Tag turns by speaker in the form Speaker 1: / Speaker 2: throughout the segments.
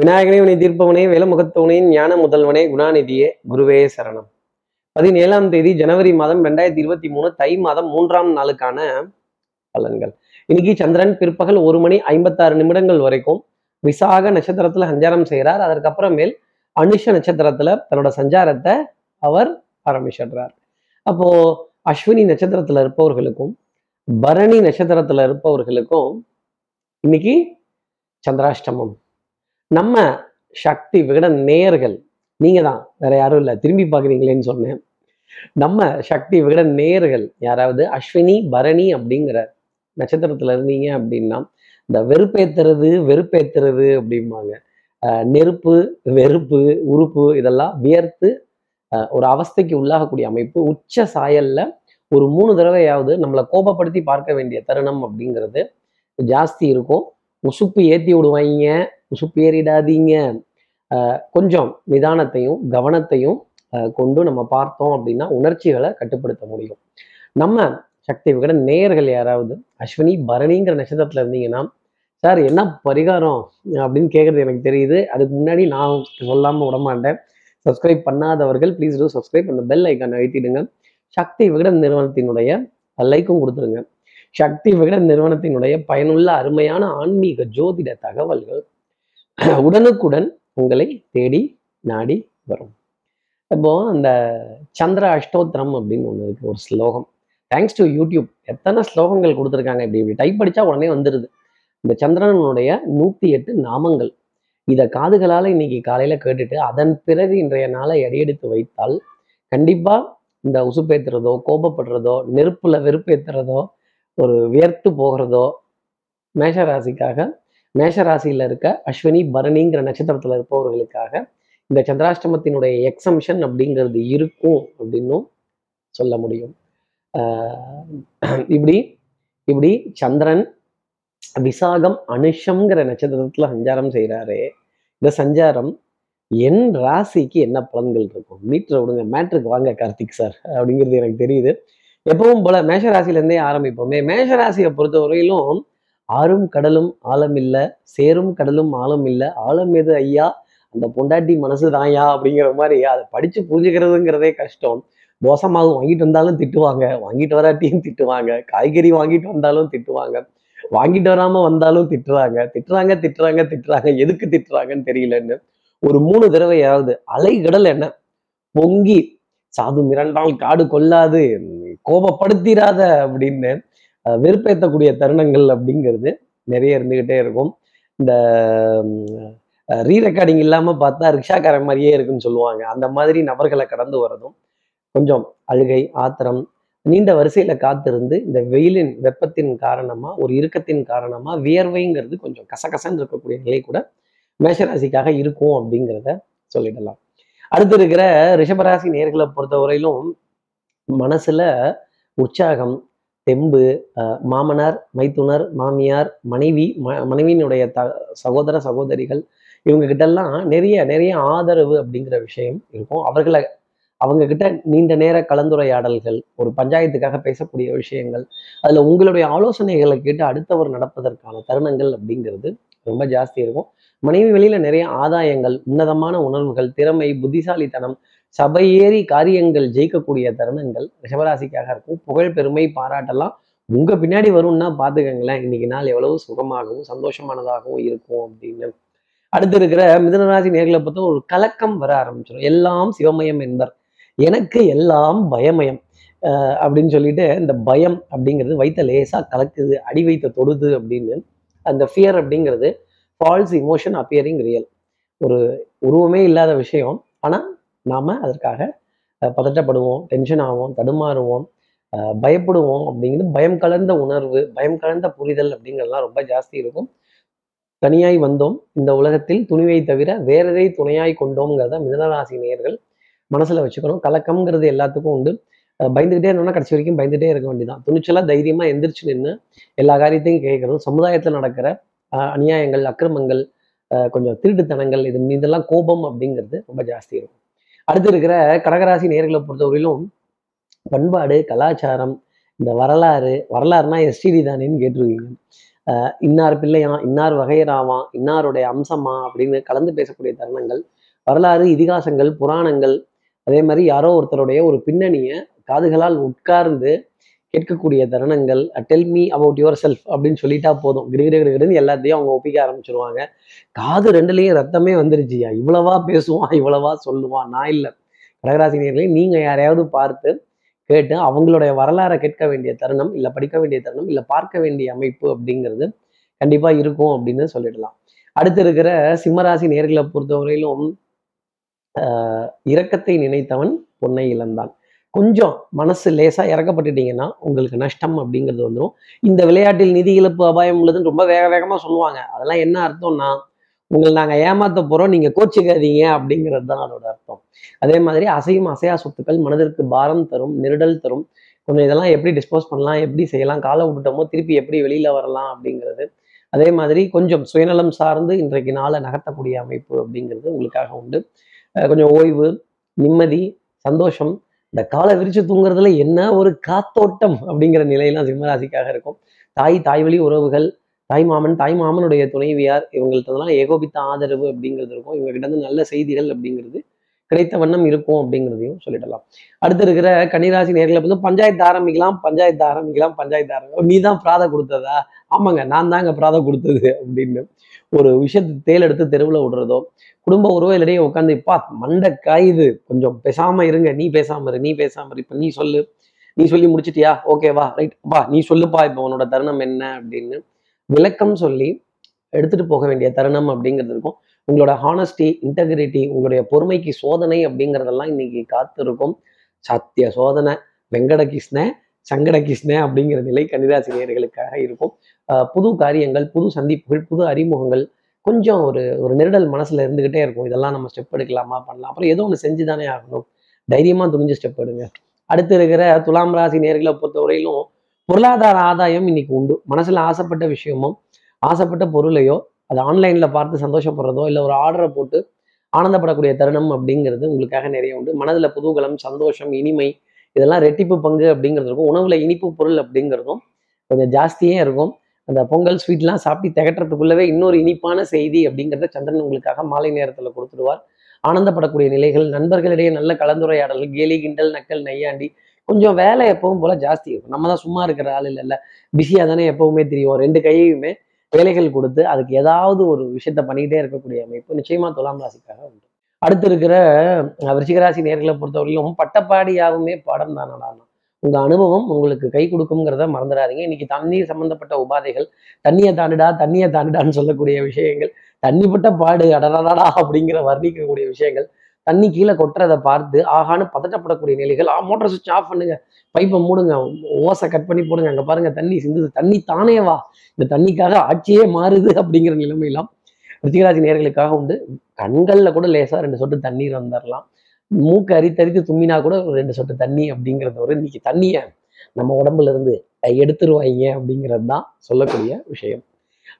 Speaker 1: விநாயகனே உனை தீர்ப்பவனே வேலமுகத்தவனே ஞான முதல்வனே குணாநிதியே குருவே சரணம். பதினேழாம் தேதி ஜனவரி மாதம் ரெண்டாயிரத்தி இருபத்தி மூணு தை மாதம் மூன்றாம் நாளுக்கான பலன்கள். இன்னைக்கு சந்திரன் பிற்பகல் ஒரு மணி ஐம்பத்தாறு நிமிடங்கள் வரைக்கும் விசாக நட்சத்திரத்துல சஞ்சாரம் செய்கிறார். அதற்கப்புறமேல் அனுஷ நட்சத்திரத்துல தன்னோட சஞ்சாரத்தை அவர் ஆரம்பிச்சிடுறார். அப்போ அஸ்வினி நட்சத்திரத்துல இருப்பவர்களுக்கும் பரணி நட்சத்திரத்துல இருப்பவர்களுக்கும் இன்னைக்கு சந்திராஷ்டமம். நம்ம சக்தி விகட நேயர்கள் நீங்க தான் வேற யாரும் இல்லை. திரும்பி பார்க்குறீங்களேன்னு சொன்னேன். நம்ம சக்தி விகட நேயர்கள் யாராவது அஸ்வினி பரணி அப்படிங்கிற நட்சத்திரத்துல இருந்தீங்க அப்படின்னா இந்த வெறுப்பேத்துறது வெறுப்பேத்துறது அப்படிம்பாங்க. அஹ் நெருப்பு வெறுப்பு உறுப்பு இதெல்லாம் வியர்த்து ஒரு அவஸ்தைக்கு உள்ளாகக்கூடிய அமைப்பு. உச்ச சாயல்ல ஒரு மூணு தடவையாவது நம்மளை கோபப்படுத்தி பார்க்க வேண்டிய தருணம் அப்படிங்கிறது ஜாஸ்தி இருக்கும். உசுப்பு ஏற்றி விடுவாங்க. உசுப்பு ஏறிடாதீங்க அஹ் கொஞ்சம் நிதானத்தையும் கவனத்தையும் கொண்டு நம்ம பார்த்தோம் அப்படின்னா உணர்ச்சிகளை கட்டுப்படுத்த முடியும். நம்ம சக்தி விகட நேயர்கள் யாராவது அஸ்வினி பரணிங்கிற நட்சத்திரத்துல இருந்தீங்கன்னா சார் என்ன பரிகாரம்? அப்படின்னு கேட்குறது எனக்கு தெரியுது. அதுக்கு முன்னாடி நான் சொல்லாமல் விடமாட்டேன் சப்ஸ்கிரைப் பண்ணாதவர்கள் ப்ளீஸ் டூ சப்ஸ்கிரைப் அந்த பெல் ஐக்கானை அழுத்திடுங்க. சக்தி விகடன் நிறுவனத்தினுடைய லைக்கும் கொடுத்துருங்க. சக்தி விகடன் நிறுவனத்தினுடைய பயனுள்ள அருமையான ஆன்மீக ஜோதிட தகவல்கள் உடனுக்குடன் உங்களை தேடி நாடி வரும். இப்போ அந்த சந்திர அஷ்டோத்திரம் அப்படின்னு ஒன்று இருக்கு ஒரு ஸ்லோகம். தேங்க்ஸ் டு யூடியூப் எத்தனை ஸ்லோகங்கள் கொடுத்துருக்காங்க இப்படி இப்படி. டைப் படித்தா உடனே வந்துடுது இந்த சந்திரனுடைய நூற்றி எட்டு நாமங்கள். இதை காதுகளால் இன்னைக்கு காலையில் கேட்டுட்டு அதன் பிறகு இன்றைய நாளை அடியெடுத்து வைத்தால் கண்டிப்பாக இந்த உசுப்பேத்துறதோ கோபப்படுறதோ நெருப்பில் வெறுப்பேத்துறதோ ஒரு வியர்த்து போகிறதோ மேஷராசிக்காக மேஷராசியில் இருக்க அஸ்வினி பரணிங்கிற நட்சத்திரத்துல இருப்பவர்களுக்காக இந்த சந்திராஷ்டமத்தினுடைய எக்ஸம்ஷன் அப்படிங்கிறது இருக்கும் அப்படின்னும் சொல்ல முடியும். ஆஹ் இப்படி இப்படி சந்திரன் விசாகம் அனுஷம்ங்கிற நட்சத்திரத்துல சஞ்சாரம் செய்கிறாரு இந்த சஞ்சாரம் என் ராசிக்கு என்ன பலன்கள் இருக்கும்? மீட்டரை விடுங்க மேட்ருக்கு வாங்க கார்த்திக் சார் அப்படிங்கிறது எனக்கு தெரியுது. எப்பவும் போல மேஷராசிலேருந்தே ஆரம்பிப்போமே. மேஷராசியை பொறுத்த வரையிலும் ஆறும் கடலும் ஆழம் இல்லை சேரும் கடலும் ஆழம் இல்லை ஆழம் எது ஐயா? அந்த பொண்டாட்டி மனசு தாயா அப்படிங்கிற மாதிரி அதை படிச்சு புரிஞ்சுக்கிறதுங்கிறதே கஷ்டம். தோசை வாங்கிட்டு வந்தாலும் திட்டுவாங்க. வாங்கிட்டு வராட்டியும் திட்டுவாங்க. காய்கறி வாங்கிட்டு வந்தாலும் திட்டுவாங்க. வாங்கிட்டு வராம வந்தாலும் திட்டுறாங்க. திட்டுறாங்க திட்டுறாங்க திட்டுறாங்க. எதுக்கு திட்டுறாங்கன்னு தெரியலன்னு. ஒரு மூணு தடவையாவது அலைகடல் என்ன? பொங்கி. சாது மிரண்டால் காடு கொல்லாது கோபப்படுத்திராத அப்படின்னு வெறுப்பேற்றக்கூடிய தருணங்கள் அப்படிங்கிறது நிறைய இருந்துகிட்டே இருக்கும். இந்த ரீ ரெக்கார்டிங் இல்லாம பார்த்தா ரிக்ஷாக்காரன் மாதிரியே இருக்குன்னு சொல்லுவாங்க. அந்த மாதிரி நபர்களை கடந்து வரதும் கொஞ்சம் அழுகை ஆத்திரம் நீண்ட வரிசையில காத்திருந்து இந்த வெயிலின் வெப்பத்தின் காரணமா ஒரு இறுக்கத்தின் காரணமா வியர்வைங்கிறது கொஞ்சம் கசகசன்னு இருக்கக்கூடிய நிலை கூட மேஷராசிக்காக இருக்கும் அப்படிங்கிறத சொல்லிடலாம். அடுத்து இருக்கிற ரிஷபராசி நேர்களை பொறுத்தவரையிலும் மனசுல உற்சாகம் தெம்பு மாமனார் மைத்துனர் மாமியார் மனைவி ம மனைவியினுடைய த சகோதர சகோதரிகள் இவங்க கிட்டெல்லாம் நிறைய நிறைய ஆதரவு அப்படிங்கிற விஷயம் இருக்கும். அவர்களை அவங்க கிட்ட நீண்ட நேர கலந்துரையாடல்கள் ஒரு பஞ்சாயத்துக்காக பேசக்கூடிய விஷயங்கள் அதுல உங்களுடைய ஆலோசனைகளை கேட்டு அடுத்தவர் நடப்பதற்கான தருணங்கள் அப்படிங்கிறது ரொம்ப ஜாஸ்தி இருக்கும். மனைவி வெளியில நிறைய ஆதாயங்கள் உன்னதமான உணர்வுகள் திறமை புத்திசாலித்தனம் சபையேறி காரியங்கள் ஜெயிக்கக்கூடிய தருணங்கள் ரிஷபராசிக்காக இருக்கும். புகழ் பெருமை பாராட்டெல்லாம் உங்க பின்னாடி வரும்னா பாத்துக்கங்களேன். இன்னைக்கு நாள் எவ்வளவு சுகமாகவும் சந்தோஷமானதாகவும் இருக்கும் அப்படின்னு. அடுத்து இருக்கிற மிதனராசி நேர்களை பொறுத்த ஒரு கலக்கம் வர ஆரம்பிச்சிடும் எல்லாம் சிவமயம் என்பர். எனக்கு எல்லாம் பயமயம். அப்படின்னு சொல்லிட்டு இந்த பயம் அப்படிங்கிறது வைத்த லேசா கலக்குது அடி வைத்த தொடுது அப்படின்னு. அந்த ஃபியர் அப்படிங்கிறது ஃபால்ஸ் இமோஷன் அப்பியரிங் ரியல் ஒரு உருவமே இல்லாத விஷயம். ஆனா நாம அதற்காக பதட்டப்படுவோம் டென்ஷன் ஆவோம் தடுமாறுவோம் அஹ், பயப்படுவோம் அப்படிங்கிறது பயம் கலந்த உணர்வு பயம் கலந்த புரிதல் அப்படிங்கிறதுலாம் ரொம்ப ஜாஸ்தி இருக்கும். தனியாய் வந்தோம். இந்த உலகத்தில் துணிவை தவிர வேற எதை துணையாய் கொண்டோம்ங்கிறத மிதனராசி நேயர்கள் மனசுல வச்சுக்கணும். கலக்கம்ங்கிறது எல்லாத்துக்கும் உண்டு. பயந்துகிட்டே இருந்தோம்னா கடைசி வரைக்கும் பயந்துகிட்டே இருக்க வேண்டியதான் துணிச்சலா தைரியமா எந்திரிச்சு நின்று எல்லா காரியத்தையும் கேட்கறதும் சமுதாயத்தில் நடக்கிற அஹ், அநியாயங்கள் அக்கிரமங்கள் அஹ், கொஞ்சம் திருட்டுத்தனங்கள் இது மீதெல்லாம் கோபம் அப்படிங்கிறது ரொம்ப ஜாஸ்தி இருக்கும். அடுத்து இருக்கிற கடகராசி நேர்களை பொறுத்தவரையிலும் பண்பாடு கலாச்சாரம் இந்த வரலாறு வரலாறுனா எஸ்டிடி தானேன்னு கேட்டிருக்கீங்க. இன்னார் பிள்ளையா இன்னார் வகையராவாம் இன்னாருடைய அம்சமா அப்படின்னு கலந்து பேசக்கூடிய தருணங்கள் வரலாறு இதிகாசங்கள் புராணங்கள் அதே மாதிரி யாரோ ஒருத்தருடைய ஒரு பின்னணியை காதுகளால் உட்கார்ந்து கேட்கக்கூடிய தருணங்கள் tell me about yourself அப்படின்னு சொல்லிட்டா போதும். கிடுகிடுகிடுன்னு எல்லாத்தையும் அவங்க ஒப்பிக்க ஆரம்பிச்சிருவாங்க. காது ரெண்டுலேயும் ரத்தமே வந்துருச்சுயா? இவ்வளவா பேசுவான் இவ்வளவா சொல்லுவான். நான் இல்லை. கடகராசினியர்களே நீங்கள் யாரையாவது பார்த்து கேட்டு அவங்களுடைய வரலாறை கேட்க வேண்டிய தருணம் இல்லை படிக்க வேண்டிய தருணம் இல்லை பார்க்க வேண்டிய அமைப்பு அப்படிங்கிறது கண்டிப்பாக இருக்கும் அப்படின்னு சொல்லிடலாம். அடுத்து இருக்கிற சிம்மராசி நேர்களை பொறுத்தவரையிலும் ஆஹ் இரக்கத்தை நினைத்தவன் பொன்னை இழந்தான். கொஞ்சம் மனசு லேசாக இறக்கப்பட்டுட்டீங்கன்னா உங்களுக்கு நஷ்டம் அப்படிங்கிறது வந்துடும் இந்த விளையாட்டில் நிதி இழப்பு அபாயம் உள்ளதுன்னு ரொம்ப வேக வேகமாக சொல்லுவாங்க. அதெல்லாம் என்ன அர்த்தம்னா உங்களை நாங்கள் ஏமாத்த போகிறோம் நீங்கள் கோச்சிக்காதீங்க அப்படிங்கிறது தான் அதோட அர்த்தம். அதே மாதிரி அசையும் அசையா சொத்துக்கள் மனதிற்கு பாரம் தரும் நெருடல் தரும். கொஞ்சம் இதெல்லாம் எப்படி டிஸ்போஸ் பண்ணலாம் எப்படி செய்யலாம் காலை விட்டுட்டோமோ திருப்பி எப்படி வெளியில் வரலாம் அப்படிங்கிறது. அதே மாதிரி கொஞ்சம் சுயநலம் சார்ந்து இன்றைக்கு நாளை நகர்த்தக்கூடிய அமைப்பு அப்படிங்கிறது உங்களுக்காக உண்டு. கொஞ்சம் ஓய்வு நிம்மதி சந்தோஷம் இந்த காலை விரிச்சு தூங்குறதுல என்ன ஒரு காத்தோட்டம் அப்படிங்கிற நிலையெல்லாம் சிம்மராசிக்காக இருக்கும். தாய் தாய்வழி உறவுகள் தாய் மாமன் தாய் மாமனுடைய துணைவியார் இவங்கள்ட்டலாம் ஏகோபித்த ஆதரவு அப்படிங்கிறது இருக்கும். இவங்க கிட்ட இருந்து நல்ல செய்திகள் அப்படிங்கிறது கிடைத்த வண்ணம் இருக்கும் அப்படிங்கிறதையும் சொல்லிடலாம். அடுத்து இருக்கிற கன்னிராசி நேர்களை வந்து பஞ்சாயத்து ஆரம்பிக்கலாம் பஞ்சாயத்து ஆரம்பிக்கலாம் பஞ்சாயத்து ஆரம்பிக்கலாம். நீ தான் பிராத கொடுத்ததா? ஆமாங்க நான் தாங்க பிராத கொடுத்தது அப்படின்னு ஒரு விஷயத்தை தேல் எடுத்து தெருவில் விடுறதோ குடும்ப உறவினரிடையே உட்காந்து இப்பா மண்டை காயுது கொஞ்சம் பேசாம இருங்க. நீ பேசாம இரு நீ பேசாம இரு. இப்ப நீ சொல்லு. நீ சொல்லி முடிச்சிட்டியா? ஓகேவா ரைட். அப்பா நீ சொல்லுப்பா. இப்போ உன்னோட தருணம் என்ன? அப்படின்னு விளக்கம் சொல்லி எடுத்துட்டு போக வேண்டிய தருணம் அப்படிங்கிறது இருக்கும். உங்களோட ஹானஸ்டி இன்டெகிரிட்டி உங்களுடைய பொறுமைக்கு சோதனை அப்படிங்கிறதெல்லாம் இன்னைக்கு காத்திருக்கும். சத்திய சோதனை வெங்கட கிருஷ்ண சங்கட கிருஷ்ண அப்படிங்கிற நிலை கன்னிராசினியர்களுக்காக இருக்கும். புது காரியங்கள் புது சந்திப்புகள் புது அறிமுகங்கள் கொஞ்சம் ஒரு ஒரு நெருடல் மனசுல இருந்துகிட்டே இருக்கும். இதெல்லாம் நம்ம ஸ்டெப் எடுக்கலாமா பண்ணலாம். அப்புறம் ஏதோ ஒன்று செஞ்சு தானே ஆகணும். தைரியமா துணிஞ்சு ஸ்டெப் எடுங்க. அடுத்து இருக்கிற துலாம் ராசி நேர்களை பொறுத்தவரையிலும் பொருளாதார ஆதாயம் இன்னைக்கு உண்டு. மனசுல ஆசைப்பட்ட விஷயமோ ஆசைப்பட்ட பொருளையோ அது ஆன்லைனில் பார்த்து சந்தோஷப்படுறதோ இல்லை ஒரு ஆர்டரை போட்டு ஆனந்தப்படக்கூடிய தருணம் அப்படிங்கிறது உங்களுக்காக நிறைய உண்டு. மனதில் புதுகலம் சந்தோஷம் இனிமை இதெல்லாம் ரெட்டிப்பு பங்கு அப்படிங்கிறது இருக்கும். உணவில் இனிப்பு பொருள் அப்படிங்கிறதும் கொஞ்சம் ஜாஸ்தியே இருக்கும். அந்த பொங்கல் ஸ்வீட்லாம் சாப்பிட்டு திகட்டுறதுக்குள்ளவே இன்னொரு இனிப்பான செய்தி அப்படிங்கிறத சந்திரன் உங்களுக்காக மாலை நேரத்தில் கொடுத்துடுவார். ஆனந்தப்படக்கூடிய நிலைகள் நண்பர்களிடையே நல்ல கலந்துரையாடல் கேலி கிண்டல் நக்கல் நையாண்டி கொஞ்சம் வேலை எப்பவும் போல ஜாஸ்தி இருக்கும். நம்ம தான் சும்மா இருக்கிற ஆள் இல்லைல்ல. பிஸியாக தானே எப்பவுமே தெரியும். ரெண்டு கையுமே வேலைகள் கொடுத்து அதுக்கு ஏதாவது ஒரு விஷயத்த பண்ணிக்கிட்டே இருக்கக்கூடிய அமைப்பு நிச்சயமா துலாம் ராசிக்காக உண்டு. அடுத்து இருக்கிற விருச்சிகராசி நேர்களை பொறுத்தவரையிலும் பட்டப்பாடியாகவுமே பாடம் தானடா உங்க அனுபவம் உங்களுக்கு கை கொடுக்குங்கிறத மறந்துடாதீங்க. இன்னைக்கு தண்ணீர் சம்பந்தப்பட்ட உபாதைகள் தண்ணியை தாண்டுடா தண்ணியை தாண்டுடான்னு சொல்லக்கூடிய விஷயங்கள் தண்ணிப்பட்ட பாடு அடடடா அப்படிங்கிற வர்ணிக்கக்கூடிய விஷயங்கள் தண்ணி கீழே கொட்டுறதை பார்த்து ஆகான்னு பதட்டப்படக்கூடிய நிலைகள் ஆ மோட்டர் சுவிட்ச் ஆஃப் பண்ணுங்க. பைப்பை மூடுங்க ஓசை கட் பண்ணி போடுங்க. அங்க பாருங்க தண்ணி சிந்துது. தண்ணி தானே வா. இந்த தண்ணிக்காக ஆட்சியே மாறுது அப்படிங்கிற நிலைமையெல்லாம் ரிச்சிகராசி நேர்களுக்காக உண்டு. கண்களில் கூட லேசா ரெண்டு சொட்டு தண்ணீர் வந்துடலாம் மூக்கு அரித்தரித்து தும்மினா கூட ரெண்டு சொட்டு தண்ணி அப்படிங்கிறது ஒரு இன்னைக்கு தண்ணியை நம்ம உடம்புல இருந்து எடுத்துருவாங்க அப்படிங்கிறது தான் சொல்லக்கூடிய விஷயம்.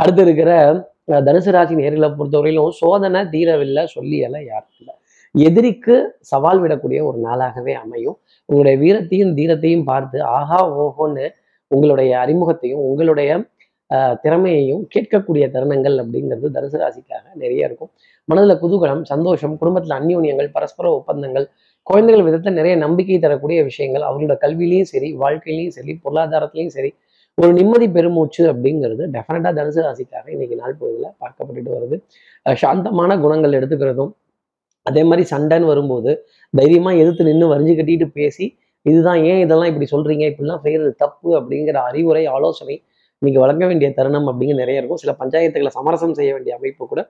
Speaker 1: அடுத்து இருக்கிற தனுசு ராசி நேர்களை பொறுத்தவரையிலும் சோதனை தீரவில்லை சொல்லியெல்லாம் யாரும் இல்லை. எதிரிக்கு சவால் விடக்கூடிய ஒரு நாளாகவே அமையும். உங்களுடைய வீரத்தையும் தீரத்தையும் பார்த்து ஆஹா ஓஹோன்னு உங்களுடைய அறிமுகத்தையும் உங்களுடைய திறமையையும் கேட்கக்கூடிய தருணங்கள் அப்படிங்கிறது தனுசு ராசிக்காக நிறைய இருக்கும். மனதில் குதூகலம் சந்தோஷம் குடும்பத்தில் அந்யோன்யங்கள் பரஸ்பர ஒப்பந்தங்கள் குழந்தைகள் விதத்தில் நிறைய நம்பிக்கை தரக்கூடிய விஷயங்கள் அவர்களோட கல்வியிலையும் சரி வாழ்க்கையிலையும் சரி பொருளாதாரத்திலையும் சரி ஒரு நிம்மதி பெருமூச்சு அப்படிங்கிறது டெஃபினட்டாக தனுசு ராசிக்காக இன்னைக்கு நாள் பகுதியில் பார்க்கப்பட்டுட்டு வருது. சாந்தமான குணங்கள் எடுத்துக்கிறதும் அதே மாதிரி சண்டைன்னு வரும்போது தைரியமா எதிர்த்து நின்று வரிஞ்சு கட்டிட்டு பேசி இதுதான் ஏன் இதெல்லாம் இப்படி சொல்றீங்க? இப்படிலாம் செய்யறது தப்பு அப்படிங்கிற அறிவுரை ஆலோசனை இன்னைக்கு வழங்க வேண்டிய தருணம் அப்படிங்கிற நிறைய இருக்கும். சில பஞ்சாயத்துகளை சமரசம் செய்ய வேண்டிய அமைப்பு கூட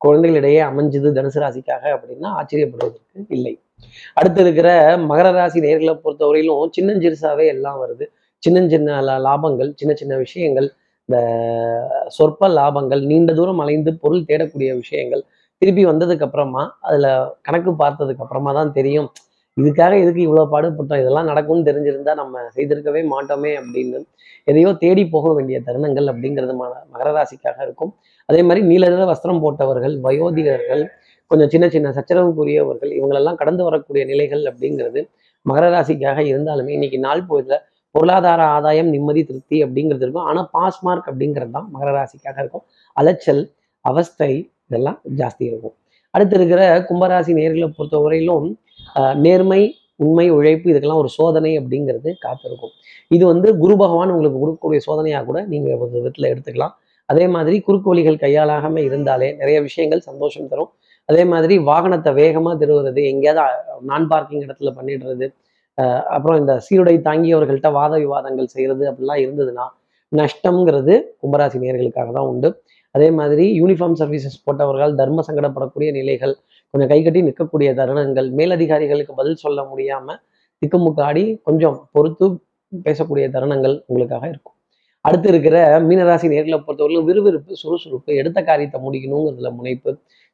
Speaker 1: குழந்தைகளிடையே அமைஞ்சது தனுசு ராசிக்காக அப்படின்னா ஆச்சரியப்படுவதற்கு இல்லை. அடுத்து இருக்கிற மகர ராசி நேர்களை பொறுத்தவரையிலும் சின்னஞ்சிறுசாவே எல்லாம் வருது. சின்னஞ்சின்ன சின்ன லாபங்கள் சின்ன சின்ன விஷயங்கள் இந்த சொற்ப லாபங்கள் நீண்ட தூரம் அலைந்து பொருள் தேடக்கூடிய விஷயங்கள் திருப்பி வந்ததுக்கு அப்புறமா அதுல கணக்கு பார்த்ததுக்கு அப்புறமா தான் தெரியும் இதுக்காக எதுக்கு இவ்வளவு பாடுபட்டோம் இதெல்லாம் நடக்கும்னு தெரிஞ்சிருந்தா நம்ம செய்திருக்கவே மாட்டோமே அப்படின்னு. எதையோ தேடி போக வேண்டிய தருணங்கள் அப்படிங்கிறது மகர ராசிக்காக இருக்கும். அதே மாதிரி நீலநிற வஸ்திரம் போட்டவர்கள் வயோதிகர்கள் கொஞ்சம் சின்ன சின்ன சச்சரவுக்குரியவர்கள் இவங்களெல்லாம் கடந்து வரக்கூடிய நிலைகள் அப்படிங்கிறது மகர ராசிக்காக இருந்தாலுமே இன்னைக்கு நாள் பொழுதுல பொருளாதார ஆதாயம் நிம்மதி திருப்தி அப்படிங்கிறது இருக்கும். ஆனால் பாஸ் மார்க் அப்படிங்கிறது தான் மகர ராசிக்காக இருக்கும். அலைச்சல் அவஸ்தை இதெல்லாம் ஜாஸ்தி இருக்கும். அடுத்து இருக்கிற கும்பராசி நேர்களை பொறுத்தவரையிலும் வரையிலும் நேர்மை உண்மை உழைப்பு இதுக்கெல்லாம் ஒரு சோதனை அப்படிங்கிறது காத்திருக்கும். இது வந்து குரு பகவான் உங்களுக்கு கொடுக்கக்கூடிய சோதனையாக கூட நீங்கள் ஒரு விதத்தில் எடுத்துக்கலாம். அதே மாதிரி குறுக்கு வழிகள் கையாளாகாம இருந்தாலே நிறைய விஷயங்கள் சந்தோஷம் தரும். அதே மாதிரி வாகனத்தை வேகமாக திருவுறது எங்கேயாவது நான் பார்க்கிங் இடத்துல பண்ணிடுறது அப்புறம் இந்த சீருடை தாங்கியவர்கள்ட்ட வாத விவாதங்கள் செய்கிறது அப்படிலாம் இருந்ததுன்னா நஷ்டம்ங்கிறது கும்பராசி நேர்களுக்காக தான் உண்டு. அதே மாதிரி யூனிஃபார்ம் சர்வீசஸ் போட்டவர்கள் தர்ம சங்கடப்படக்கூடிய நிலைகள் கொஞ்சம் கைகட்டி நிற்கக்கூடிய தருணங்கள். மேலதிகாரிகளுக்கு பதில் சொல்ல முடியாம திக்குமுக்காடி கொஞ்சம் பொறுத்து பேசக்கூடிய தருணங்கள் உங்களுக்காக இருக்கும். அடுத்து இருக்கிற மீனராசி நேர்களை பொறுத்தவரையிலும் விறுவிறுப்பு சுறுசுறுப்பு எடுத்த காரியத்தை முடிக்கணுங்கிறதுல முனைப்பு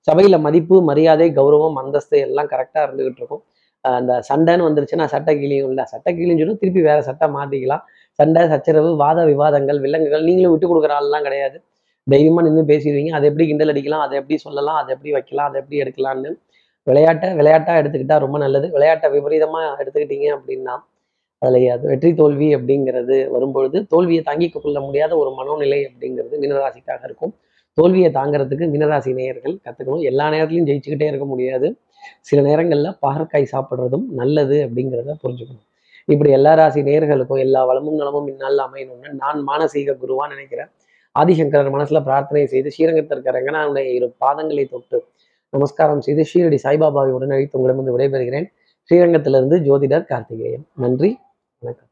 Speaker 1: சபையில மதிப்பு மரியாதை கௌரவம் அந்தஸ்து எல்லாம் கரெக்டா இருந்துகிட்டு இருக்கும். அந்த சண்டைன்னு வந்துருச்சுன்னா சட்டை கிளியும் இல்லை. சட்டை கிளியும் சொல்லி திருப்பி வேற சட்டை மாத்திக்கலாம். சண்டை சச்சரவு வாத விவாதங்கள் விலங்குகள் நீங்களும் விட்டு கொடுக்குற ஆள்லாம் கிடையாது. தைரியமாக நின்று பேசிடுவீங்க. அதை எப்படி கிண்டல் அடிக்கலாம் அதை எப்படி சொல்லலாம் அதை எப்படி வைக்கலாம் அதை எப்படி எடுக்கலாம்னு விளையாட்டை விளையாட்டா எடுத்துக்கிட்டா ரொம்ப நல்லது. விளையாட்டை விபரீதமா எடுத்துக்கிட்டீங்க அப்படின்னா அதில் அது வெற்றி தோல்வி அப்படிங்கிறது வரும்பொழுது தோல்வியை தாங்கிக் கொள்ள முடியாத ஒரு மனோநிலை அப்படிங்கிறது மீனராசிக்காக இருக்கும். தோல்வியை தாங்கிறதுக்கு மீனராசி நேயர்கள் கத்துக்கணும். எல்லா நேரத்துலையும் ஜெயிச்சுக்கிட்டே இருக்க முடியாது. சில நேரங்கள்ல பாகற்காய் சாப்பிட்றதும் நல்லது அப்படிங்கிறத புரிஞ்சுக்கணும். இப்படி எல்லா ராசி நேயர்களுக்கும் எல்லா வளமும் நலமும் இந்நாளில் அமையணும்னு நான் மானசீக குருவா நினைக்கிறேன். ஆதிசங்கரர் மனசுல பிரார்த்தனை செய்து ஸ்ரீரங்கத்தில் இருக்கிற ரங்கநாதனுடைய இரு பாதங்களை தொட்டு நமஸ்காரம் செய்து ஸ்ரீரடி சாய்பாபாவை உடனழித்து உங்களிடமிருந்து விடைபெறுகிறேன். ஸ்ரீரங்கத்திலிருந்து ஜோதிடர் கார்த்திகேயன். நன்றி வணக்கம்.